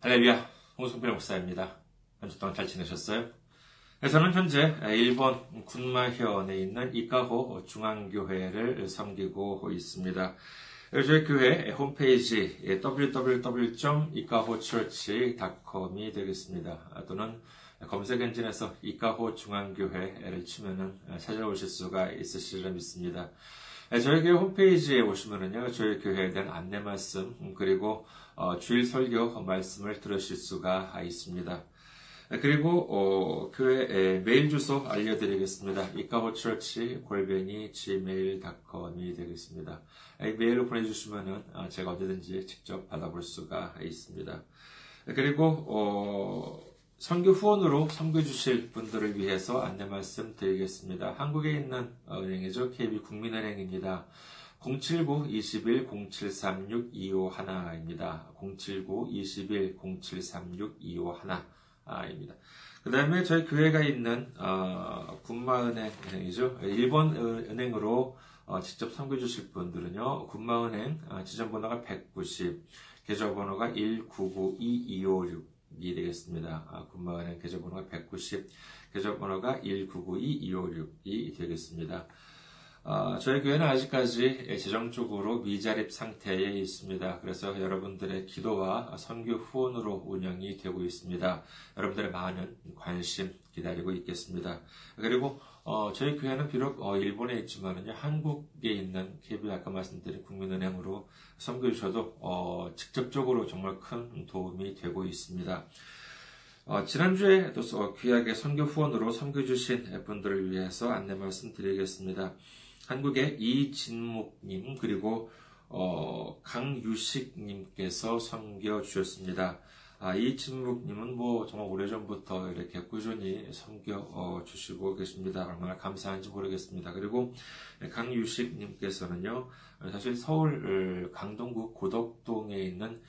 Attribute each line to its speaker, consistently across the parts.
Speaker 1: 할렐루야, 홍성필 목사입니다. 한 주 동안 잘 지내셨어요? 네, 저는 현재 일본 군마현에 있는 이카호 중앙교회를 섬기고 있습니다. 저희 교회 홈페이지 www.ikahochurch.com이 되겠습니다. 또는 검색 엔진에서 이카호 중앙교회를 치면은 찾아오실 수가 있으시리라 믿습니다. 저희 교회 홈페이지에 오시면은요, 저희 교회에 대한 안내 말씀, 그리고 주일 설교 말씀을 들으실 수가 있습니다. 그리고 어, 교회 메일 주소 알려드리겠습니다. 이카호처치 골뱅이 gmail.com이 되겠습니다. 메일로 보내주시면은 제가 언제든지 직접 받아볼 수가 있습니다. 그리고 어, 선교 후원으로 섬겨주실 분들을 위해서 안내 말씀 드리겠습니다. 한국에 있는 은행이죠. KB 국민은행입니다. 079-21-0736-251입니다. 079-21-0736-251 입니다. 그 다음에 저희 교회가 있는 어, 군마은행이죠. 일본 은행으로 어, 직접 섬겨주실 분들은요. 군마은행 어, 지점번호가 190, 계좌번호가 1992256 이 되겠습니다. 아, 군마은행 계좌번호가 190, 계좌번호가 1992256이 되겠습니다. 어, 저희 교회는 아직까지 재정적으로 미자립 상태에 있습니다. 그래서 여러분들의 기도와 선교 후원으로 운영이 되고 있습니다. 여러분들의 많은 관심 기다리고 있겠습니다. 그리고 어, 저희 교회는 비록 어, 일본에 있지만은요 한국에 있는 KB 아까 말씀드린 국민은행으로 선교 주셔도 어, 직접적으로 정말 큰 도움이 되고 있습니다. 어, 지난주에 또 귀하게 선교 후원으로 섬겨주신 분들을 위해서 안내 말씀드리겠습니다. 한국의 이진묵님 그리고 어, 강유식님께서 섬겨 주셨습니다. 아, 이진묵님은 뭐 정말 오래전부터 이렇게 꾸준히 섬겨 어, 주시고 계십니다. 얼마나 감사한지 모르겠습니다. 그리고 강유식님께서는요, 사실 서울 강동구 고덕동에 있는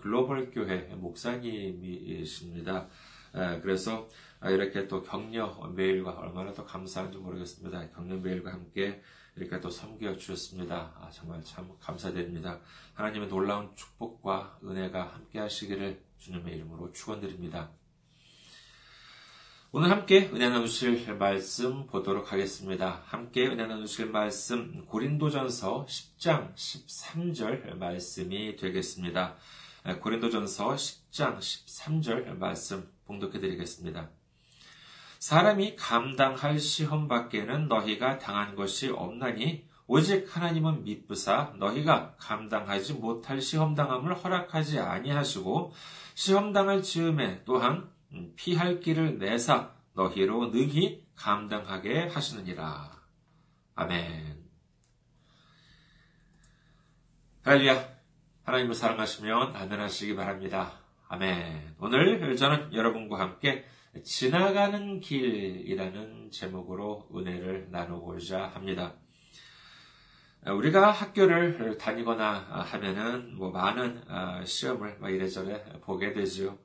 Speaker 1: 글로벌 교회 목사님이십니다. 그래서 이렇게 또 격려 메일과 얼마나 더 감사한지 모르겠습니다. 격려 메일과 함께 이렇게 또 섬겨 주셨습니다. 아, 정말 참 감사드립니다. 하나님의 놀라운 축복과 은혜가 함께 하시기를 주님의 이름으로 축원드립니다. 오늘 함께 은혜 나누실 말씀 보도록 하겠습니다. 함께 은혜 나누실 말씀 고린도전서 10장 13절 말씀이 되겠습니다. 고린도전서 10장 13절 말씀 봉독해 드리겠습니다. 사람이 감당할 시험 밖에는 너희가 당한 것이 없나니 오직 하나님은 미쁘사 너희가 감당하지 못할 시험 당함을 허락하지 아니하시고 시험 당할 즈음에 또한 피할 길을 내사 너희로 능히 감당하게 하시느니라. 아멘. 할렐루야. 하나님을 사랑하시면 아멘 하시기 바랍니다. 아멘. 오늘 저는 여러분과 함께 지나가는 길이라는 제목으로 은혜를 나누고자 합니다. 우리가 학교를 다니거나 하면은 뭐 많은 아, 시험을 이래저래 보게 되죠.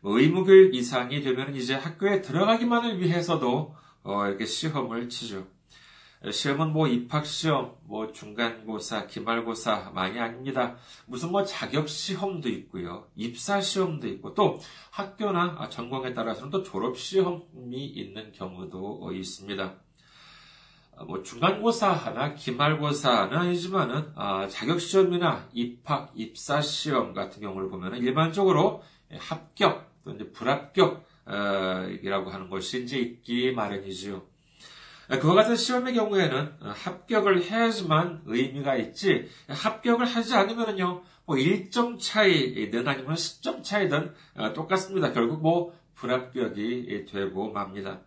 Speaker 1: 뭐 의무교육 이상이 되면 이제 학교에 들어가기만을 위해서도 어, 이렇게 시험을 치죠. 시험은 뭐 입학시험, 뭐 중간고사, 기말고사 많이 아닙니다. 무슨 뭐 자격시험도 있고요. 입사시험도 있고 또 학교나 전공에 따라서는 또 졸업시험이 있는 경우도 있습니다. 뭐 중간고사나 기말고사는 아니지만은 아, 자격시험이나 입학, 입사시험 같은 경우를 보면 일반적으로 합격 또 이제 불합격이라고 하는 것이 이제 있기 마련이지요. 네, 그와 같은 시험의 경우에는 합격을 해야지만 의미가 있지 합격을 하지 않으면요 뭐 1점 차이든 아니면 10점 차이든 어, 똑같습니다. 결국 뭐 불합격이 되고 맙니다.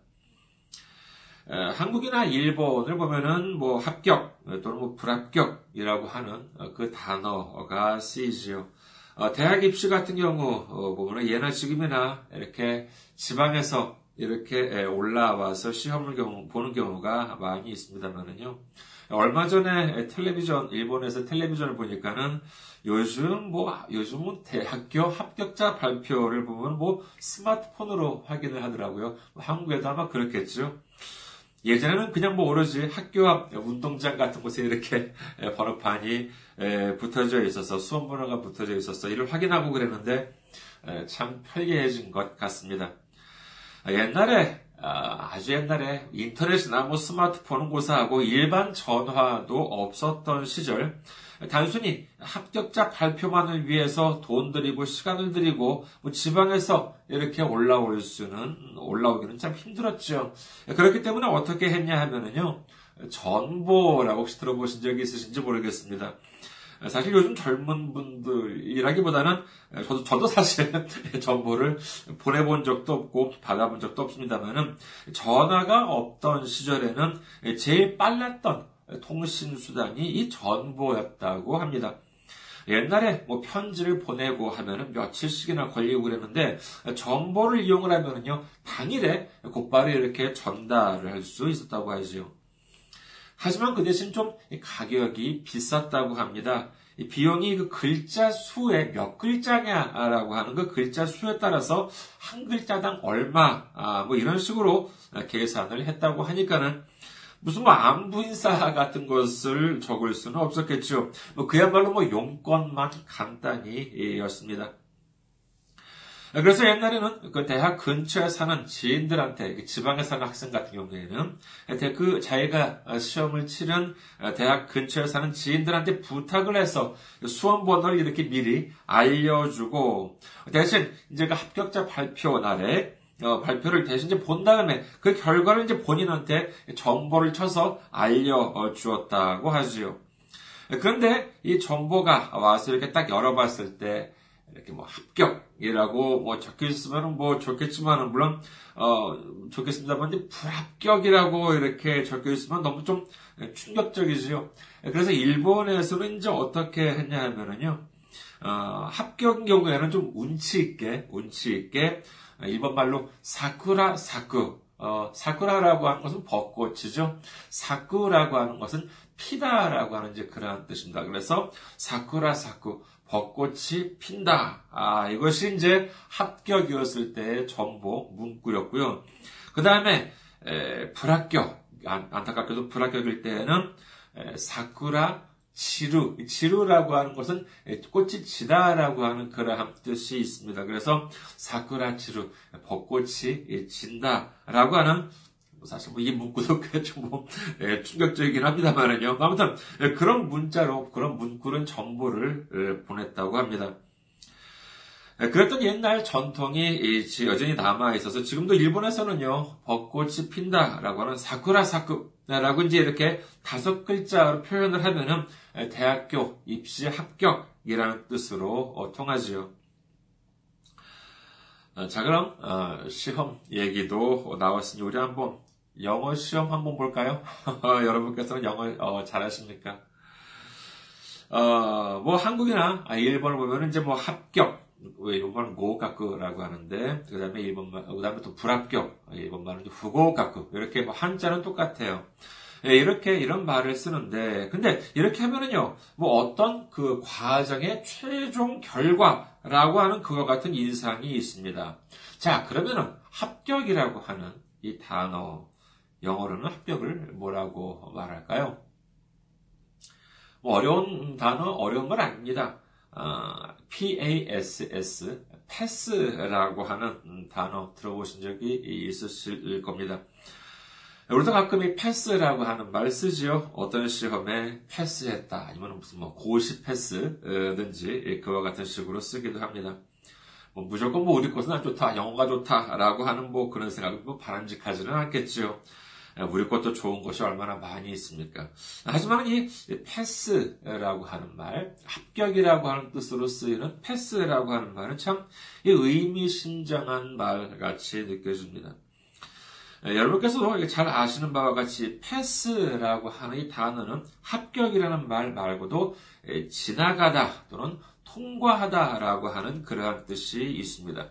Speaker 1: 한국이나 일본을 보면은 뭐 합격 또는 뭐 불합격이라고 하는 어, 그 단어가 쓰이지요. 어, 대학 입시 같은 경우 보면은 예나 지금이나 이렇게 지방에서 이렇게 올라와서 시험을 경우, 보는 경우가 많이 있습니다만은요. 얼마 전에 텔레비전, 일본에서 텔레비전을 보니까는 요즘 뭐, 요즘은 대학교 합격자 발표를 보면 뭐 스마트폰으로 확인을 하더라고요. 한국에도 아마 그렇겠죠. 예전에는 그냥 뭐 오로지 학교 앞 운동장 같은 곳에 이렇게 번호판이 붙어져 있어서 수험 번호가 붙어져 있어서 이를 확인하고 그랬는데 참 편리해진 것 같습니다. 옛날에 아, 아주 옛날에 인터넷이나 뭐 스마트폰은 고사하고 일반 전화도 없었던 시절 단순히 합격자 발표만을 위해서 돈 들이고 시간을 들이고 뭐 지방에서 이렇게 올라올 수는 올라오기는 참 힘들었죠. 그렇기 때문에 어떻게 했냐 하면은요 전보라고 혹시 들어보신 적이 있으신지 모르겠습니다. 사실 요즘 젊은 분들이라기보다는 저도, 저도 사실 정보를 보내본 적도 없고 받아본 적도 없습니다만은 전화가 없던 시절에는 제일 빨랐던 통신수단이 이 전보였다고 합니다. 옛날에 뭐 편지를 보내고 하면은 며칠씩이나 걸리고 그랬는데 정보를 이용을 하면은요 당일에 곧바로 이렇게 전달을 할 수 있었다고 하지요. 하지만 그 대신 좀 가격이 비쌌다고 합니다. 비용이 그 글자 수에 몇 글자냐라고 하는 그 글자 수에 따라서 한 글자당 얼마, 아, 뭐 이런 식으로 계산을 했다고 하니까는 무슨 뭐 안부 인사 같은 것을 적을 수는 없었겠죠. 뭐 그야말로 뭐 용건만 간단히 였습니다. 그래서 옛날에는 그 대학 근처에 사는 지인들한테 지방에 사는 학생 같은 경우에는 그 자기가 시험을 치른 대학 근처에 사는 지인들한테 부탁을 해서 수험 번호를 이렇게 미리 알려주고 대신 이제 그 합격자 발표 날에 어, 발표를 대신 본 다음에 그 결과를 이제 본인한테 정보를 쳐서 알려주었다고 하지요. 그런데 이 정보가 와서 이렇게 딱 열어봤을 때 이렇게 뭐 합격이라고 뭐 적혀 있으면 뭐 좋겠지만은 물론 어 좋겠습니다만 불합격이라고 이렇게 적혀 있으면 너무 좀 충격적이지요. 그래서 일본에서는 이제 어떻게 했냐 하면은요. 어, 합격 경우에는 좀 운치 있게 운치 있게 일본 말로 사쿠라 사쿠 어, 사쿠라라고 하는 것은 벚꽃이죠. 사쿠라고 하는 것은 피다라고 하는 이제 그러한 뜻입니다. 그래서 사쿠라 사쿠 벚꽃이 핀다. 아, 이것이 이제 합격이었을 때의 전보 문구였고요. 그 다음에 불합격, 안, 타깝게도 불합격일 때에는 에, 사쿠라 지루, 지루라고 하는 것은 꽃이 지다라고 하는 그러한 뜻이 있습니다. 그래서 사쿠라 지루, 벚꽃이 진다라고 하는 사실 뭐 이 문구도 꽤좀뭐 예, 충격적이긴 합니다만은요. 아무튼 예, 그런 문자로 그런 문구는 정보를 예, 보냈다고 합니다. 예, 그랬던 옛날 전통이 여전히 남아 있어서 지금도 일본에서는요 벚꽃이 핀다라고 하는 사쿠라 사쿠 라고 이제 이렇게 다섯 글자로 표현을 하면은 예, 대학교 입시 합격이라는 뜻으로 어, 통하지요. 어, 자 그럼 어, 시험 얘기도 나왔으니 우리 한번 영어 시험 한번 볼까요? 여러분께서는 영어 어, 잘하십니까? 어, 뭐 한국이나 아, 일본을 보면 이제 뭐 합격, 일본말은 고가쿠라고 하는데 그 다음에 일본말, 그 다음에 또 불합격, 일본말은 후고가쿠 이렇게 뭐 한자는 똑같아요. 예, 이렇게 이런 말을 쓰는데 근데 이렇게 하면은요 뭐 어떤 그 과정의 최종 결과라고 하는 그와 같은 인상이 있습니다. 자 그러면은 합격이라고 하는 이 단어 영어로는 합격을 뭐라고 말할까요? 뭐 어려운 단어, 어려운 건 아닙니다. 어, PASS, 패스라고 하는 단어 들어보신 적이 있으실 겁니다. 우리도 가끔 이 패스라고 하는 말 쓰지요. 어떤 시험에 패스했다. 아니면 무슨 뭐 고시 패스든지 그와 같은 식으로 쓰기도 합니다. 뭐 무조건 뭐 우리 것은 안 좋다, 영어가 좋다라고 하는 뭐 그런 생각은 뭐 바람직하지는 않겠지요. 우리 것도 좋은 것이 얼마나 많이 있습니까? 하지만 이 패스라고 하는 말, 합격이라고 하는 뜻으로 쓰이는 패스라고 하는 말은 참 의미심장한 말 같이 느껴집니다. 여러분께서도 잘 아시는 바와 같이 패스라고 하는 이 단어는 합격이라는 말 말고도 지나가다 또는 통과하다라고 하는 그러한 뜻이 있습니다.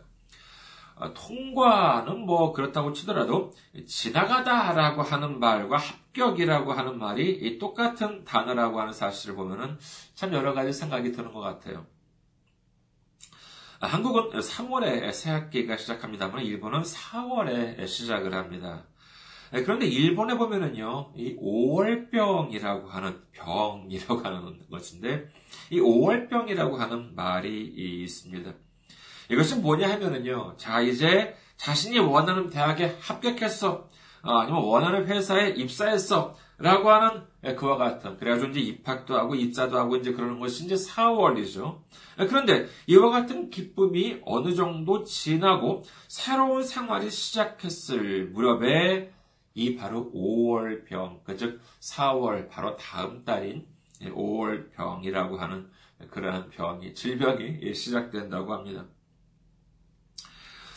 Speaker 1: 어, 통과는 뭐 그렇다고 치더라도 지나가다라고 하는 말과 합격이라고 하는 말이 똑같은 단어라고 하는 사실을 보면은 참 여러 가지 생각이 드는 것 같아요. 한국은 3월에 새학기가 시작합니다만 일본은 4월에 시작을 합니다. 네, 그런데 일본에 보면은요, 이 5월병이라고 하는 병이라고 하는 것인데, 이 5월병이라고 하는 말이 있습니다. 이것은 뭐냐 하면은요, 자, 이제 자신이 원하는 대학에 합격했어. 어, 아니면 원하는 회사에 입사했어. 라고 하는 예, 그와 같은 그래가지고 이제 입학도 하고 입사도 하고 이제 그러는 것이 이제 4월이죠. 예, 그런데 이와 같은 기쁨이 어느 정도 지나고 새로운 생활이 시작했을 무렵에 이 바로 5월병, 그즉 4월 바로 다음 달인 5월병이라고 하는 그러한 병이 질병이 시작된다고 합니다.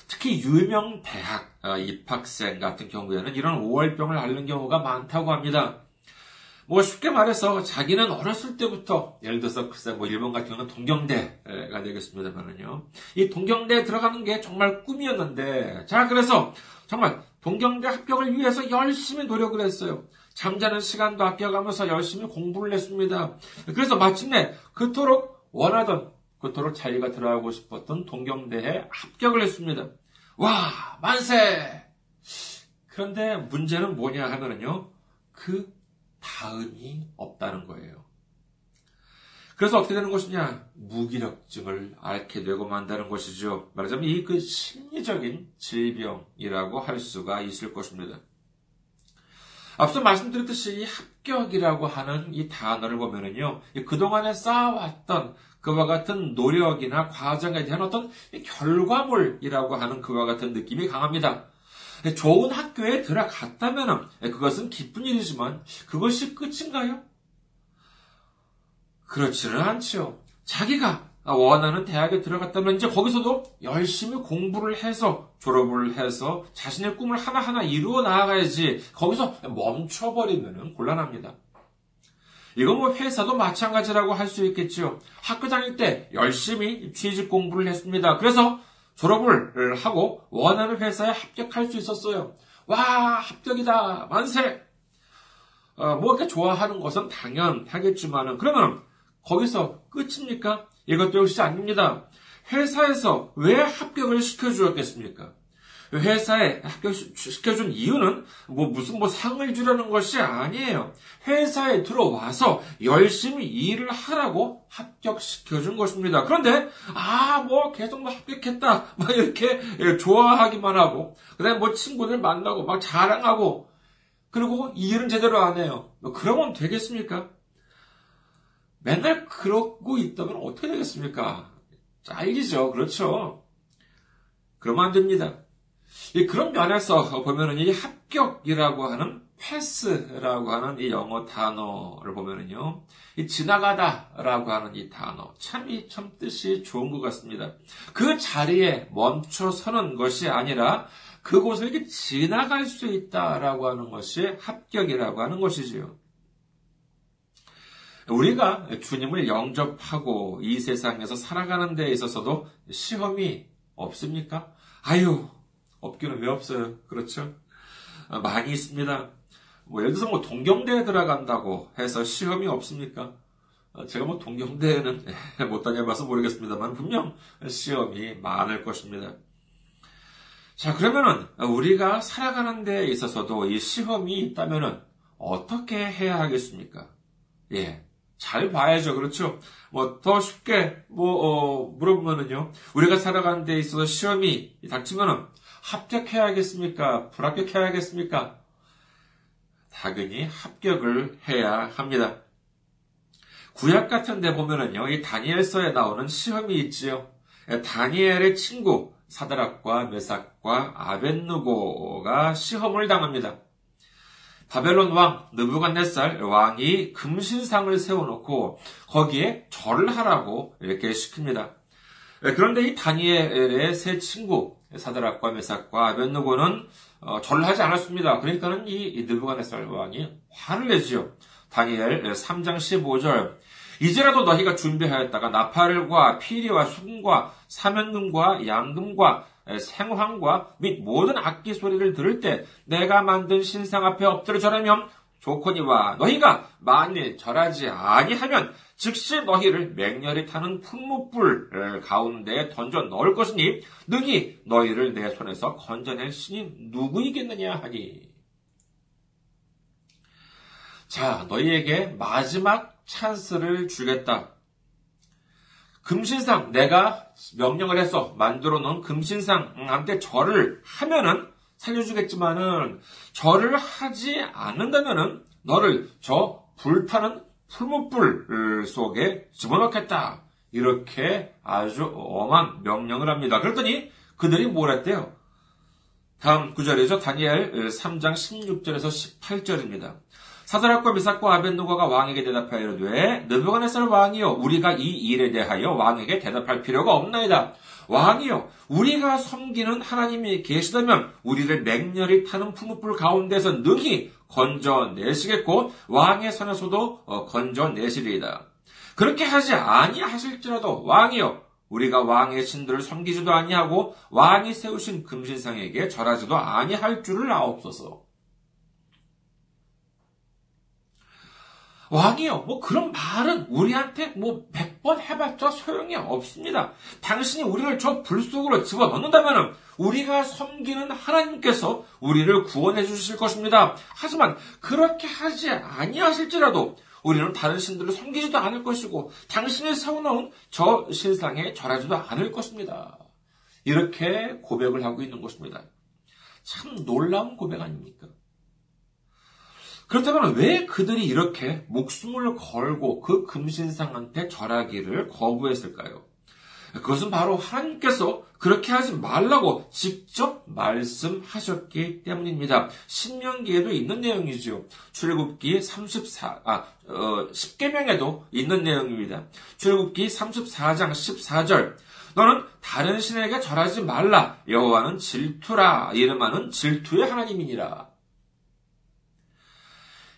Speaker 1: 특히 유명 대학 어, 입학생 같은 경우에는 이런 5월병을 앓는 경우가 많다고 합니다. 뭐 쉽게 말해서 자기는 어렸을 때부터 예를 들어서 글쎄 뭐 일본 같은 경우는 동경대가 되겠습니다만은요. 이 동경대에 들어가는 게 정말 꿈이었는데 자 그래서 정말 동경대 합격을 위해서 열심히 노력을 했어요. 잠자는 시간도 아껴가면서 열심히 공부를 했습니다. 그래서 마침내 그토록 원하던 그토록 자기가 들어가고 싶었던 동경대에 합격을 했습니다. 와, 만세! 그런데 문제는 뭐냐 하면은요, 그 다음이 없다는 거예요. 그래서 어떻게 되는 것이냐? 무기력증을 앓게 되고 만다는 것이죠. 말하자면 이 그 심리적인 질병이라고 할 수가 있을 것입니다. 앞서 말씀드렸듯이 이 합격이라고 하는 이 단어를 보면은요, 그동안에 쌓아왔던 그와 같은 노력이나 과정에 대한 어떤 결과물이라고 하는 그와 같은 느낌이 강합니다. 좋은 학교에 들어갔다면 그것은 기쁜 일이지만 그것이 끝인가요? 그렇지는 않지요. 자기가 원하는 대학에 들어갔다면 이제 거기서도 열심히 공부를 해서 졸업을 해서 자신의 꿈을 하나하나 이루어 나아가야지 거기서 멈춰버리면 곤란합니다. 이건 뭐 회사도 마찬가지라고 할 수 있겠지요. 학교 다닐 때 열심히 취직 공부를 했습니다. 그래서 졸업을 하고 원하는 회사에 합격할 수 있었어요. 와, 합격이다. 만세! 어, 뭐 이렇게 좋아하는 것은 당연하겠지만은, 그러면 거기서 끝입니까? 이것도 역시 아닙니다. 회사에서 왜 합격을 시켜주었겠습니까? 회사에 합격시켜준 이유는 뭐 무슨 뭐 상을 주려는 것이 아니에요. 회사에 들어와서 열심히 일을 하라고 합격시켜준 것입니다. 그런데, 아, 뭐 계속 뭐 합격했다. 막 이렇게 좋아하기만 하고, 그 다음에 뭐 친구들 만나고 막 자랑하고, 그리고 일은 제대로 안 해요. 뭐 그러면 되겠습니까? 맨날 그러고 있다면 어떻게 되겠습니까? 잘리죠. 그렇죠. 그러면 안 됩니다. 그런 면에서 보면은 이 합격이라고 하는 패스라고 하는 이 영어 단어를 보면은요, 이 지나가다라고 하는 이 단어 참이 참 뜻이 좋은 것 같습니다. 그 자리에 멈춰 서는 것이 아니라 그곳을 이렇게 지나갈 수 있다라고 하는 것이 합격이라고 하는 것이지요. 우리가 주님을 영접하고 이 세상에서 살아가는 데 있어서도 시험이 없습니까? 아유, 없기는 왜 없어요? 그렇죠? 아, 많이 있습니다. 뭐 예를 들어서 뭐 동경대에 들어간다고 해서 시험이 없습니까? 어, 제가 뭐 동경대에는 못 다녀봐서 모르겠습니다만 분명 시험이 많을 것입니다. 자, 그러면은 우리가 살아가는 데 있어서도 이 시험이 있다면은 어떻게 해야 하겠습니까? 예. 잘 봐야죠. 그렇죠? 뭐, 더 쉽게, 뭐, 어, 물어보면은요. 우리가 살아가는 데 있어서 시험이 닥치면은 합격해야겠습니까? 불합격해야겠습니까? 당연히 합격을 해야 합니다. 구약 같은 데 보면은요, 이 다니엘서에 나오는 시험이 있지요. 다니엘의 친구, 사드락과 메삭과 아벤누고가 시험을 당합니다. 바벨론 왕 느부갓네살 왕이 금신상을 세워놓고 거기에 절을 하라고 이렇게 시킵니다. 그런데 이 다니엘의 세 친구 사드락과 메삭과 아벤누고는 어, 절을 하지 않았습니다. 그러니까는 이 느부갓네살 왕이 화를 내지요. 다니엘 3장 15절 이제라도 너희가 준비하였다가 나팔과 피리와 수금과 사면금과 양금과 생황과 및 모든 악기 소리를 들을 때 내가 만든 신상 앞에 엎드려 절하면 좋거니와 너희가 만일 절하지 아니하면 즉시 너희를 맹렬히 타는 풍무불 가운데 던져 넣을 것이니 능히 너희를 내 손에서 건져낼 신이 누구이겠느냐 하니 자, 너희에게 마지막 찬스를 주겠다. 금신상, 내가 명령을 해서 만들어 놓은 금신상한테 절을 하면은 살려주겠지만은 절을 하지 않는다면은 너를 저 불타는 풀무불 속에 집어넣겠다. 이렇게 아주 엄한 명령을 합니다. 그랬더니 그들이 뭘 했대요? 다음 구절이죠. 다니엘 3장 16절에서 18절입니다. 사드락과 미삭과 아벤노가가 왕에게 대답하여 이르되 느부갓네살 왕이여 우리가 이 일에 대하여 왕에게 대답할 필요가 없나이다. 왕이여 우리가 섬기는 하나님이 계시다면 우리를 맹렬히 타는 풀무불 가운데서 능히 건져내시겠고 왕의 손에서도 어, 건져내시리이다. 그렇게 하지 아니하실지라도 왕이여 우리가 왕의 신들을 섬기지도 아니하고 왕이 세우신 금신상에게 절하지도 아니할 줄을 아옵소서. 왕이요, 뭐 그런 말은 우리한테 뭐 백 번 해봤자 소용이 없습니다. 당신이 우리를 저 불 속으로 집어 넣는다면 우리가 섬기는 하나님께서 우리를 구원해 주실 것입니다. 하지만 그렇게 하지 아니하실지라도 우리는 다른 신들을 섬기지도 않을 것이고 당신이 세워놓은 저 신상에 절하지도 않을 것입니다. 이렇게 고백을 하고 있는 것입니다. 참 놀라운 고백 아닙니까? 그렇다면 왜 그들이 이렇게 목숨을 걸고 그 금신상한테 절하기를 거부했을까요? 그것은 바로 하나님께서 그렇게 하지 말라고 직접 말씀하셨기 때문입니다. 신명기에도 있는 내용이지요. 출애굽기 34, 아, 어, 10계명에도 있는 내용입니다. 출애굽기 34장 14절. 너는 다른 신에게 절하지 말라. 여호와는 질투라. 이름하는 질투의 하나님이니라.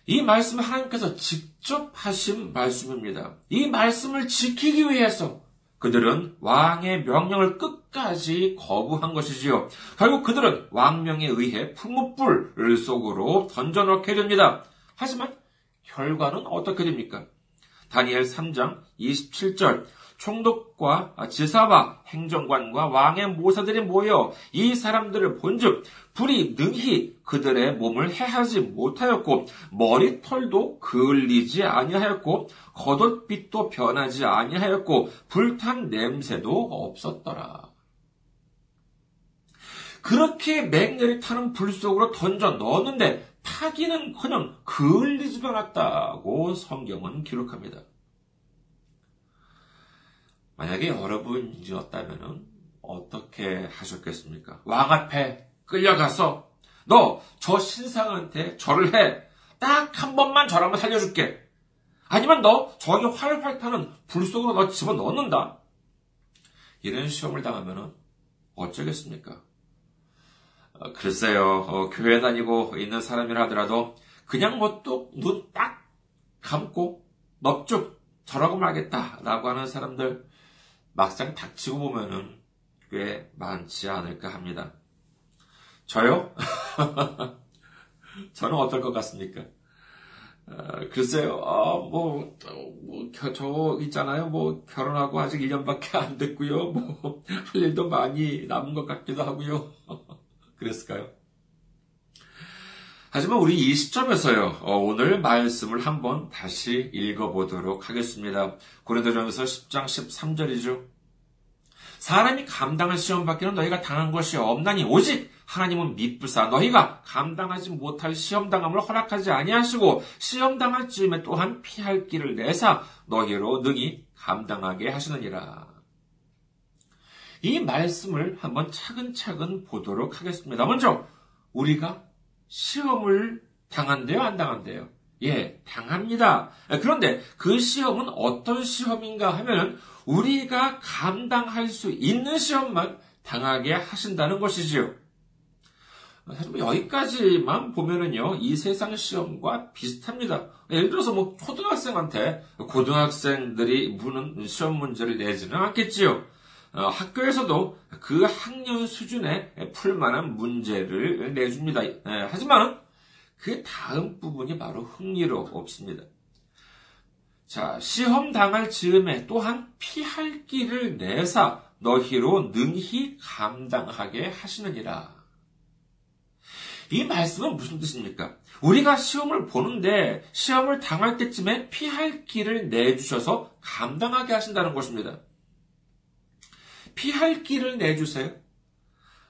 Speaker 1: 이 말씀은 하나님께서 직접 하신 말씀입니다. 이 말씀을 지키기 위해서 그들은 왕의 명령을 끝까지 거부한 것이지요. 결국 그들은 왕명에 의해 풍무불 속으로 던져넣게 됩니다. 하지만 결과는 어떻게 됩니까? 다니엘 3장 27절 총독과 지사와 행정관과 왕의 모사들이 모여 이 사람들을 본즉 불이 능히 그들의 몸을 해하지 못하였고 머리털도 그을리지 아니하였고 겉옷빛도 변하지 아니하였고 불탄 냄새도 없었더라. 그렇게 맹렬히 타는 불 속으로 던져 넣었는데 타기는커녕 그을리지도 않았다고 성경은 기록합니다. 만약에 여러분이었다면 어떻게 하셨겠습니까? 왕 앞에 끌려가서 너 저 신상한테 절을 해. 딱 한 번만 절하면 살려줄게. 아니면 너 저기 활활 타는 불 속으로 너 집어 넣는다. 이런 시험을 당하면 어쩌겠습니까? 어, 글쎄요, 어, 교회 다니고 있는 사람이라 하더라도 그냥 뭐 또 눈 딱 감고 넙죽 절하고 말겠다라고 하는 사람들 막상 닥치고 보면은 꽤 많지 않을까 합니다. 저요? 저는 어떨 것 같습니까? 어, 글쎄요, 어, 뭐, 뭐, 저 있잖아요. 뭐, 결혼하고 아직 1년밖에 안 됐고요. 뭐, 할 일도 많이 남은 것 같기도 하고요. 그랬을까요? 하지만 우리 이 시점에서요, 어, 오늘 말씀을 한번 다시 읽어보도록 하겠습니다. 고린도전서 10장 13절이죠. 사람이 감당할 시험 밖에는 너희가 당한 것이 없나니 오직 하나님은 미쁘사 너희가 감당하지 못할 시험 당함을 허락하지 아니하시고 시험 당할 즈음에 또한 피할 길을 내사 너희로 능히 감당하게 하시느니라. 이 말씀을 한번 차근차근 보도록 하겠습니다. 먼저 우리가 시험을 당한대요, 안 당한대요? 예, 당합니다. 그런데 그 시험은 어떤 시험인가 하면 우리가 감당할 수 있는 시험만 당하게 하신다는 것이지요. 사실 뭐 여기까지만 보면은요, 이 세상 시험과 비슷합니다. 예를 들어서 뭐 초등학생한테 고등학생들이 무는 시험 문제를 내지는 않겠지요. 어, 학교에서도 그 학년 수준에 풀만한 문제를 내줍니다. 예, 하지만 그 다음 부분이 바로 흥미롭습니다. 자, 시험 당할 즈음에 또한 피할 길을 내사 너희로 능히 감당하게 하시느니라. 이 말씀은 무슨 뜻입니까? 우리가 시험을 보는데 시험을 당할 때쯤에 피할 길을 내주셔서 감당하게 하신다는 것입니다. 피할 길을 내주세요.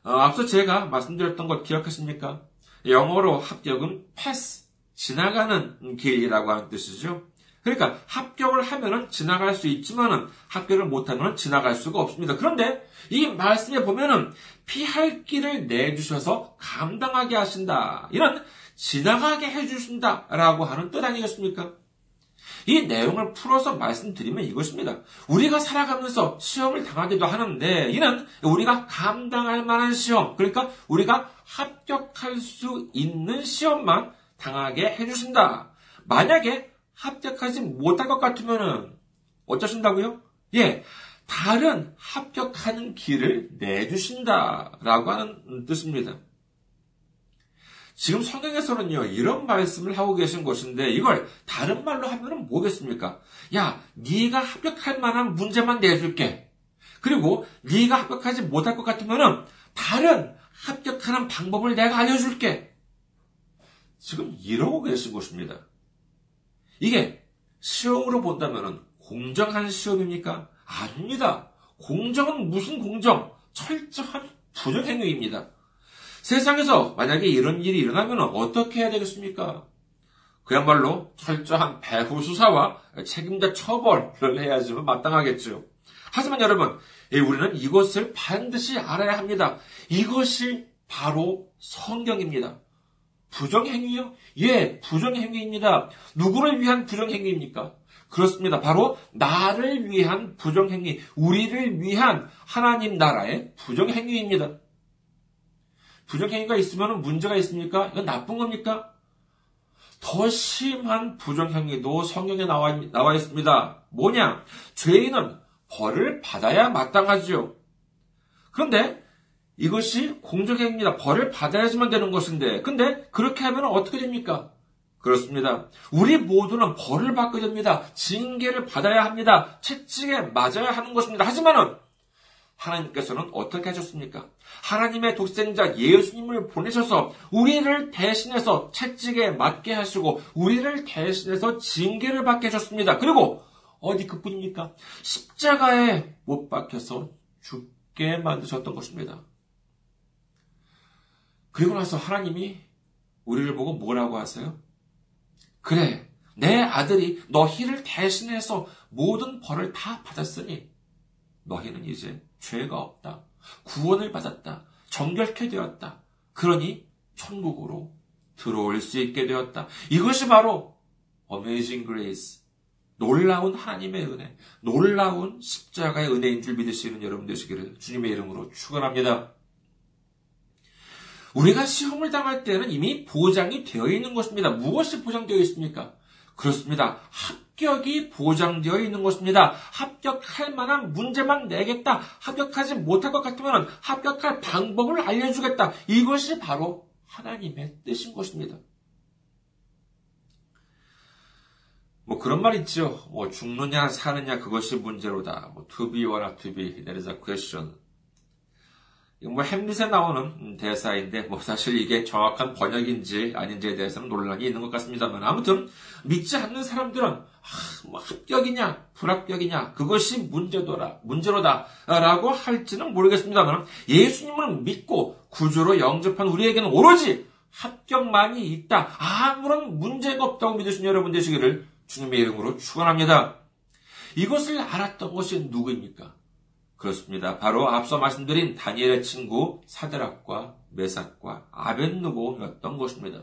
Speaker 1: 어, 앞서 제가 말씀드렸던 것 기억하십니까? 영어로 합격은 pass, 지나가는 길이라고 하는 뜻이죠. 그러니까 합격을 하면은 지나갈 수 있지만은 합격을 못하면 지나갈 수가 없습니다. 그런데 이 말씀에 보면은 피할 길을 내주셔서 감당하게 하신다. 이런 지나가게 해주신다라고 하는 뜻 아니겠습니까? 이 내용을 풀어서 말씀드리면 이것입니다. 우리가 살아가면서 시험을 당하기도 하는데 이는 우리가 감당할 만한 시험, 그러니까 우리가 합격할 수 있는 시험만 당하게 해주신다. 만약에 합격하지 못할 것 같으면은 어쩌신다고요? 예, 다른 합격하는 길을 내주신다라고 하는 뜻입니다. 지금 성경에서는요, 이런 말씀을 하고 계신 것인데, 이걸 다른 말로 하면은 뭐겠습니까? 야, 네가 합격할 만한 문제만 내줄게. 그리고 네가 합격하지 못할 것 같으면은 다른 합격하는 방법을 내가 알려줄게. 지금 이러고 계신 것입니다. 이게 시험으로 본다면은 공정한 시험입니까? 아닙니다. 공정은 무슨 공정? 철저한 부정행위입니다. 세상에서 만약에 이런 일이 일어나면 어떻게 해야 되겠습니까? 그야말로 철저한 배후 수사와 책임자 처벌을 해야지만 마땅하겠죠. 하지만 여러분, 예, 우리는 이것을 반드시 알아야 합니다. 이것이 바로 성경입니다. 부정행위요? 예, 부정행위입니다. 누구를 위한 부정행위입니까? 그렇습니다. 바로 나를 위한 부정행위, 우리를 위한 하나님 나라의 부정행위입니다. 부정행위가 있으면 문제가 있습니까? 이건 나쁜 겁니까? 더 심한 부정행위도 성경에 나와, 나와 있습니다. 뭐냐? 죄인은 벌을 받아야 마땅하지요. 그런데 이것이 공정행위입니다. 벌을 받아야지만 되는 것인데, 근데 그렇게 하면 어떻게 됩니까? 그렇습니다. 우리 모두는 벌을 받게 됩니다. 징계를 받아야 합니다. 채찍에 맞아야 하는 것입니다. 하지만은 하나님께서는 어떻게 하셨습니까? 하나님의 독생자 예수님을 보내셔서 우리를 대신해서 채찍에 맞게 하시고 우리를 대신해서 징계를 받게 하셨습니다. 그리고 어디 그뿐입니까? 십자가에 못 박혀서 죽게 만드셨던 것입니다. 그리고 나서 하나님이 우리를 보고 뭐라고 하세요? 그래, 내 아들이 너희를 대신해서 모든 벌을 다 받았으니 너희는 이제 죄가 없다. 구원을 받았다. 정결케 되었다. 그러니 천국으로 들어올 수 있게 되었다. 이것이 바로 Amazing Grace. 놀라운 하나님의 은혜, 놀라운 십자가의 은혜인 줄 믿으시는 여러분 되시기를 주님의 이름으로 축원합니다. 우리가 시험을 당할 때는 이미 보장이 되어 있는 것입니다. 무엇이 보장되어 있습니까? 그렇습니다. 합격이 보장되어 있는 것입니다. 합격할 만한 문제만 내겠다. 합격하지 못할 것 같으면 합격할 방법을 알려주겠다. 이것이 바로 하나님의 뜻인 것입니다. 뭐 그런 말 있죠. 뭐 죽느냐 사느냐 그것이 문제로다. 뭐 to be or not to be that is a question. 뭐 햄릿에 나오는 대사인데 뭐 사실 이게 정확한 번역인지 아닌지에 대해서는 논란이 있는 것 같습니다만 아무튼 믿지 않는 사람들은 아, 뭐 합격이냐 불합격이냐 그것이 문제도라 문제로다라고 할지는 모르겠습니다만 예수님을 믿고 구주로 영접한 우리에게는 오로지 합격만이 있다 아무런 문제가 없다고 믿으신 여러분 되시기를 주님의 이름으로 축원합니다. 이것을 알았던 것이 누구입니까? 그렇습니다. 바로 앞서 말씀드린 다니엘의 친구 사드락과 메삭과 아벤누고였던 것입니다.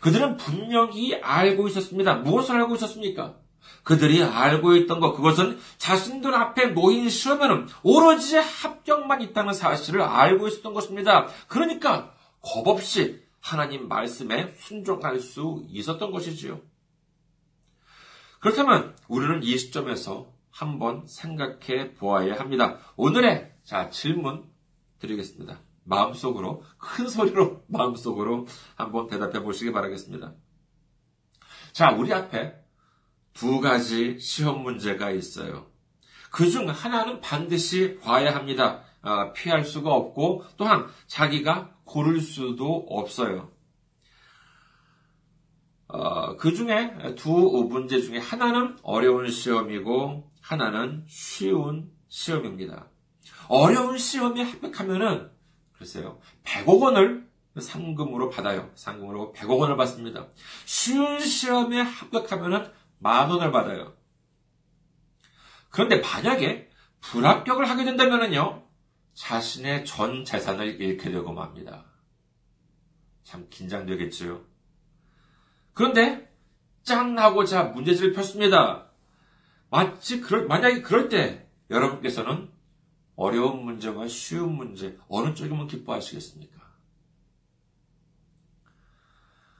Speaker 1: 그들은 분명히 알고 있었습니다. 무엇을 알고 있었습니까? 그들이 알고 있던 것, 그것은 자신들 앞에 놓인 시험에는 오로지 합격만 있다는 사실을 알고 있었던 것입니다. 그러니까 겁 없이 하나님 말씀에 순종할 수 있었던 것이지요. 그렇다면 우리는 이 시점에서 한번 생각해 보아야 합니다. 오늘의 자 질문 드리겠습니다. 마음속으로 큰 소리로 마음속으로 한번 대답해 보시기 바라겠습니다. 자, 우리 앞에 두 가지 시험 문제가 있어요. 그 중 하나는 반드시 봐야 합니다. 아, 피할 수가 없고 또한 자기가 고를 수도 없어요. 어, 그 중에 두 문제 중에 하나는 어려운 시험이고 하나는 쉬운 시험입니다. 어려운 시험에 합격하면은 글쎄요 100억 원을 상금으로 받아요. 상금으로 100억 원을 받습니다. 쉬운 시험에 합격하면은 만 원을 받아요. 그런데 만약에 불합격을 하게 된다면요 자신의 전 재산을 잃게 되고 맙니다. 참 긴장되겠죠. 그런데 짠 하고 자 문제지를 폈습니다. 마치 그럴 만약에 그럴 때 여러분께서는 어려운 문제와 쉬운 문제 어느 쪽이면 기뻐하시겠습니까?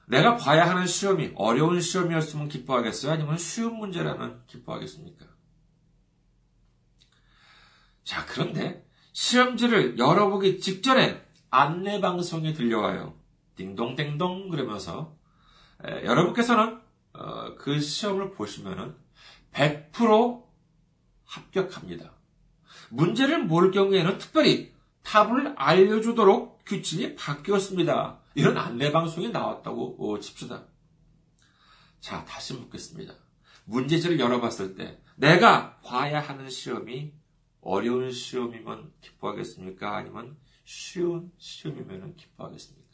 Speaker 1: 내가 봐야 하는 시험이 어려운 시험이었으면 기뻐하겠어요? 아니면 쉬운 문제라면 기뻐하겠습니까? 자, 그런데 시험지를 열어보기 직전에 안내방송이 들려와요. 딩동댕동 그러면서 에, 여러분께서는 어, 그 시험을 보시면은 100% 합격합니다. 문제를 모를 경우에는 특별히 답을 알려주도록 규칙이 바뀌었습니다. 이런 안내방송이 나왔다고 어, 칩시다. 자, 다시 묻겠습니다. 문제지를 열어봤을 때 내가 봐야 하는 시험이 어려운 시험이면 기뻐하겠습니까? 아니면 쉬운 시험이면 기뻐하겠습니까?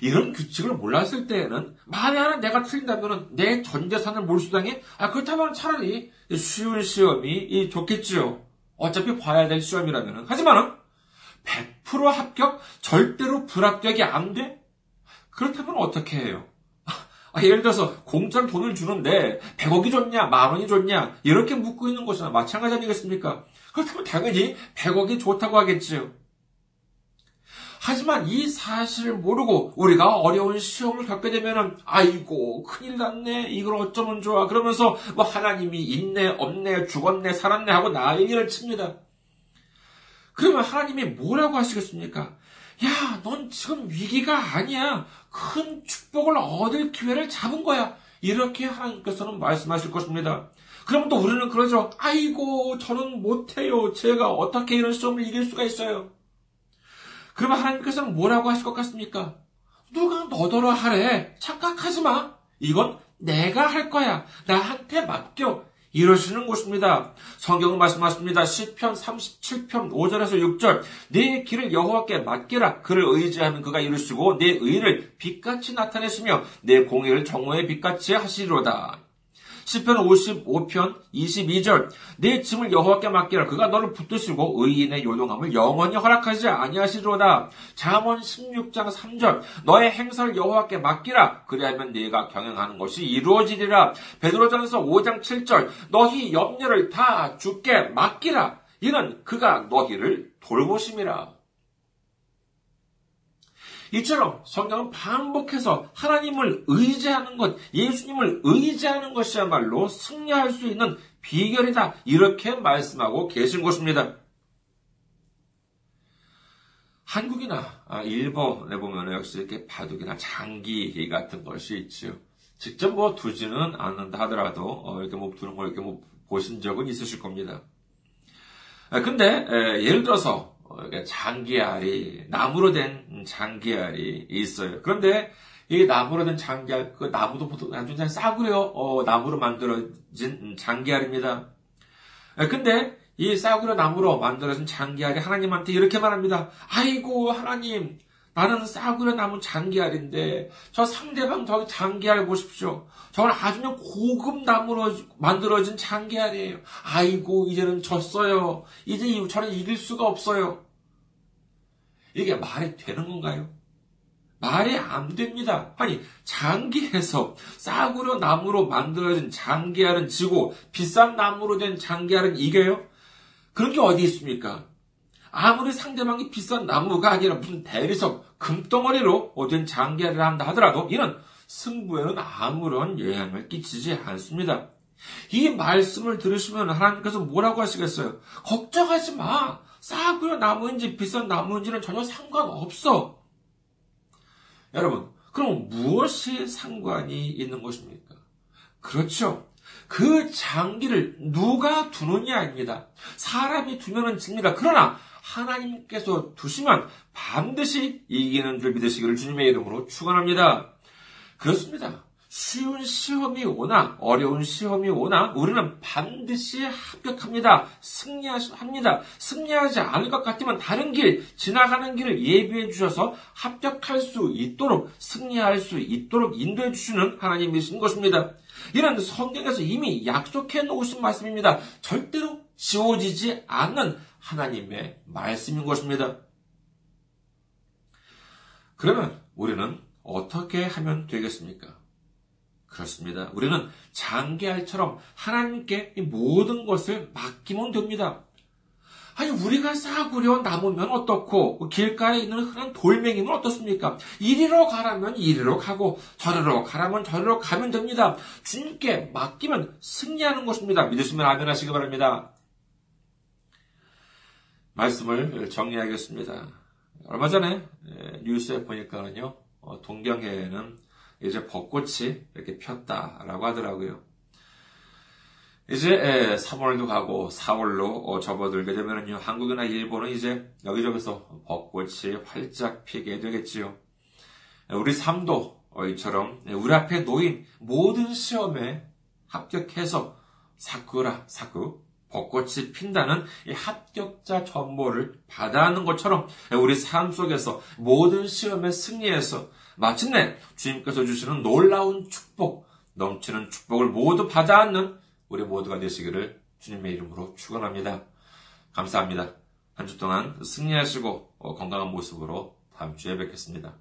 Speaker 1: 이런 규칙을 몰랐을 때에는 만에 하나 내가 틀린다면 내 전 재산을 몰수당해? 아 그렇다면 차라리 쉬운 시험이 좋겠지요. 어차피 봐야 될 시험이라면. 하지만은 100% 합격, 절대로 불합격이 안 돼? 그렇다면 어떻게 해요? 아, 예를 들어서 공짜로 돈을 주는데 100억이 좋냐, 만 원이 좋냐 이렇게 묻고 있는 것이나 마찬가지 아니겠습니까? 그렇다면 당연히 100억이 좋다고 하겠지요. 하지만 이 사실을 모르고 우리가 어려운 시험을 겪게 되면은 아이고 큰일 났네 이걸 어쩌면 좋아 그러면서 뭐 하나님이 있네 없네 죽었네 살았네 하고 난리를 칩니다. 그러면 하나님이 뭐라고 하시겠습니까? 야, 넌 지금 위기가 아니야. 큰 축복을 얻을 기회를 잡은 거야. 이렇게 하나님께서는 말씀하실 것입니다. 그럼 또 우리는 그러죠. 아이고, 저는 못해요. 제가 어떻게 이런 시험을 이길 수가 있어요. 그러면 하나님께서는 뭐라고 하실 것 같습니까? 누가 너더러 하래. 착각하지 마. 이건 내가 할 거야. 나한테 맡겨. 이러시는 것입니다. 성경은 말씀하십니다. 10편 37편 5절에서 6절 내 길을 여호와께 맡기라. 그를 의지하면 그가 이루시고 내 의를 빛같이 나타내시며 내 공의를 정오의 빛같이 하시리로다. 10편 55편 22절. 내 짐을 여호와께 맡기라. 그가 너를 붙드시고 의인의 요동함을 영원히 허락하지 아니하시리로다. 잠언 16장 3절. 너의 행사를 여호와께 맡기라. 그리하면 네가 경영하는 것이 이루어지리라. 베드로전서 5장 7절. 너희 염려를 다 주께 맡기라. 이는 그가 너희를 돌보심이라 이처럼 성경은 반복해서 하나님을 의지하는 것, 예수님을 의지하는 것이야말로 승리할 수 있는 비결이다. 이렇게 말씀하고 계신 것입니다. 한국이나 아, 일본에 보면 역시 이렇게 바둑이나 장기 같은 것이 있지요. 직접 뭐 두지는 않는다 하더라도 어, 이렇게 뭐 두는 걸 이렇게 뭐 보신 적은 있으실 겁니다. 아, 근데 예를 들어서 어, 장기알이 나무로 된 장기알이 있어요. 그런데 이 나무로 된 장기알 그 나무도 보통 아주 그냥 싸구려 어, 나무로 만들어진 장기알입니다. 아, 근데 이 싸구려 나무로 만들어진 장기알이 하나님한테 이렇게 말합니다. 아이고 하나님 나는 싸구려 나무 장기알인데 저 상대방 저기 장기알 보십시오. 저건 아주 그냥 고급 나무로 만들어진 장기알이에요. 아이고 이제는 졌어요. 이제 저는 이길 수가 없어요. 이게 말이 되는 건가요? 말이 안 됩니다. 아니, 장기에서 싸구려 나무로 만들어진 장기알은 지고 비싼 나무로 된 장기알은 이겨요? 그런 게 어디 있습니까? 아무리 상대방이 비싼 나무가 아니라 무슨 대리석, 금덩어리로 된 장기알을 한다 하더라도 이는 승부에는 아무런 영향을 끼치지 않습니다. 이 말씀을 들으시면 하나님께서 뭐라고 하시겠어요? 걱정하지 마. 싸구려 나무인지 비싼 나무인지는 전혀 상관없어. 여러분, 그럼 무엇이 상관이 있는 것입니까? 그렇죠. 그 장기를 누가 두느냐입니다. 사람이 두면은 집니다. 그러나 하나님께서 두시면 반드시 이기는 줄 믿으시기를 주님의 이름으로 축원합니다. 그렇습니다. 쉬운 시험이 오나 어려운 시험이 오나 우리는 반드시 합격합니다. 승리합니다. 승리하지 않을 것 같으면 다른 길, 지나가는 길을 예비해 주셔서 합격할 수 있도록 승리할 수 있도록 인도해 주시는 하나님이신 것입니다. 이는 성경에서 이미 약속해 놓으신 말씀입니다. 절대로 지워지지 않는 하나님의 말씀인 것입니다. 그러면 우리는 어떻게 하면 되겠습니까? 그렇습니다. 우리는 장기알처럼 하나님께 모든 것을 맡기면 됩니다. 아니, 우리가 쌓으려 남으면 어떻고, 길가에 있는 흔한 돌멩이면 어떻습니까? 이리로 가라면 이리로 가고, 저리로 가라면 저리로 가면 됩니다. 주님께 맡기면 승리하는 것입니다. 믿으시면 아멘 하시기 바랍니다. 말씀을 정리하겠습니다. 얼마 전에 뉴스에 보니까는요, 어, 동경해에는 이제 벚꽃이 이렇게 폈다라고 하더라고요. 이제 3월도 가고 4월로 어, 접어들게 되면요 한국이나 일본은 이제 여기저기서 벚꽃이 활짝 피게 되겠지요. 우리 삶도 이처럼 우리 앞에 놓인 모든 시험에 합격해서 사쿠라, 사쿠, 벚꽃이 핀다는 이 합격자 전보를 받아 하는 것처럼 우리 삶 속에서 모든 시험에 승리해서 마침내 주님께서 주시는 놀라운 축복, 넘치는 축복을 모두 받아 안는 우리 모두가 되시기를 주님의 이름으로 축원합니다. 감사합니다. 한 주 동안 승리하시고 건강한 모습으로 다음 주에 뵙겠습니다.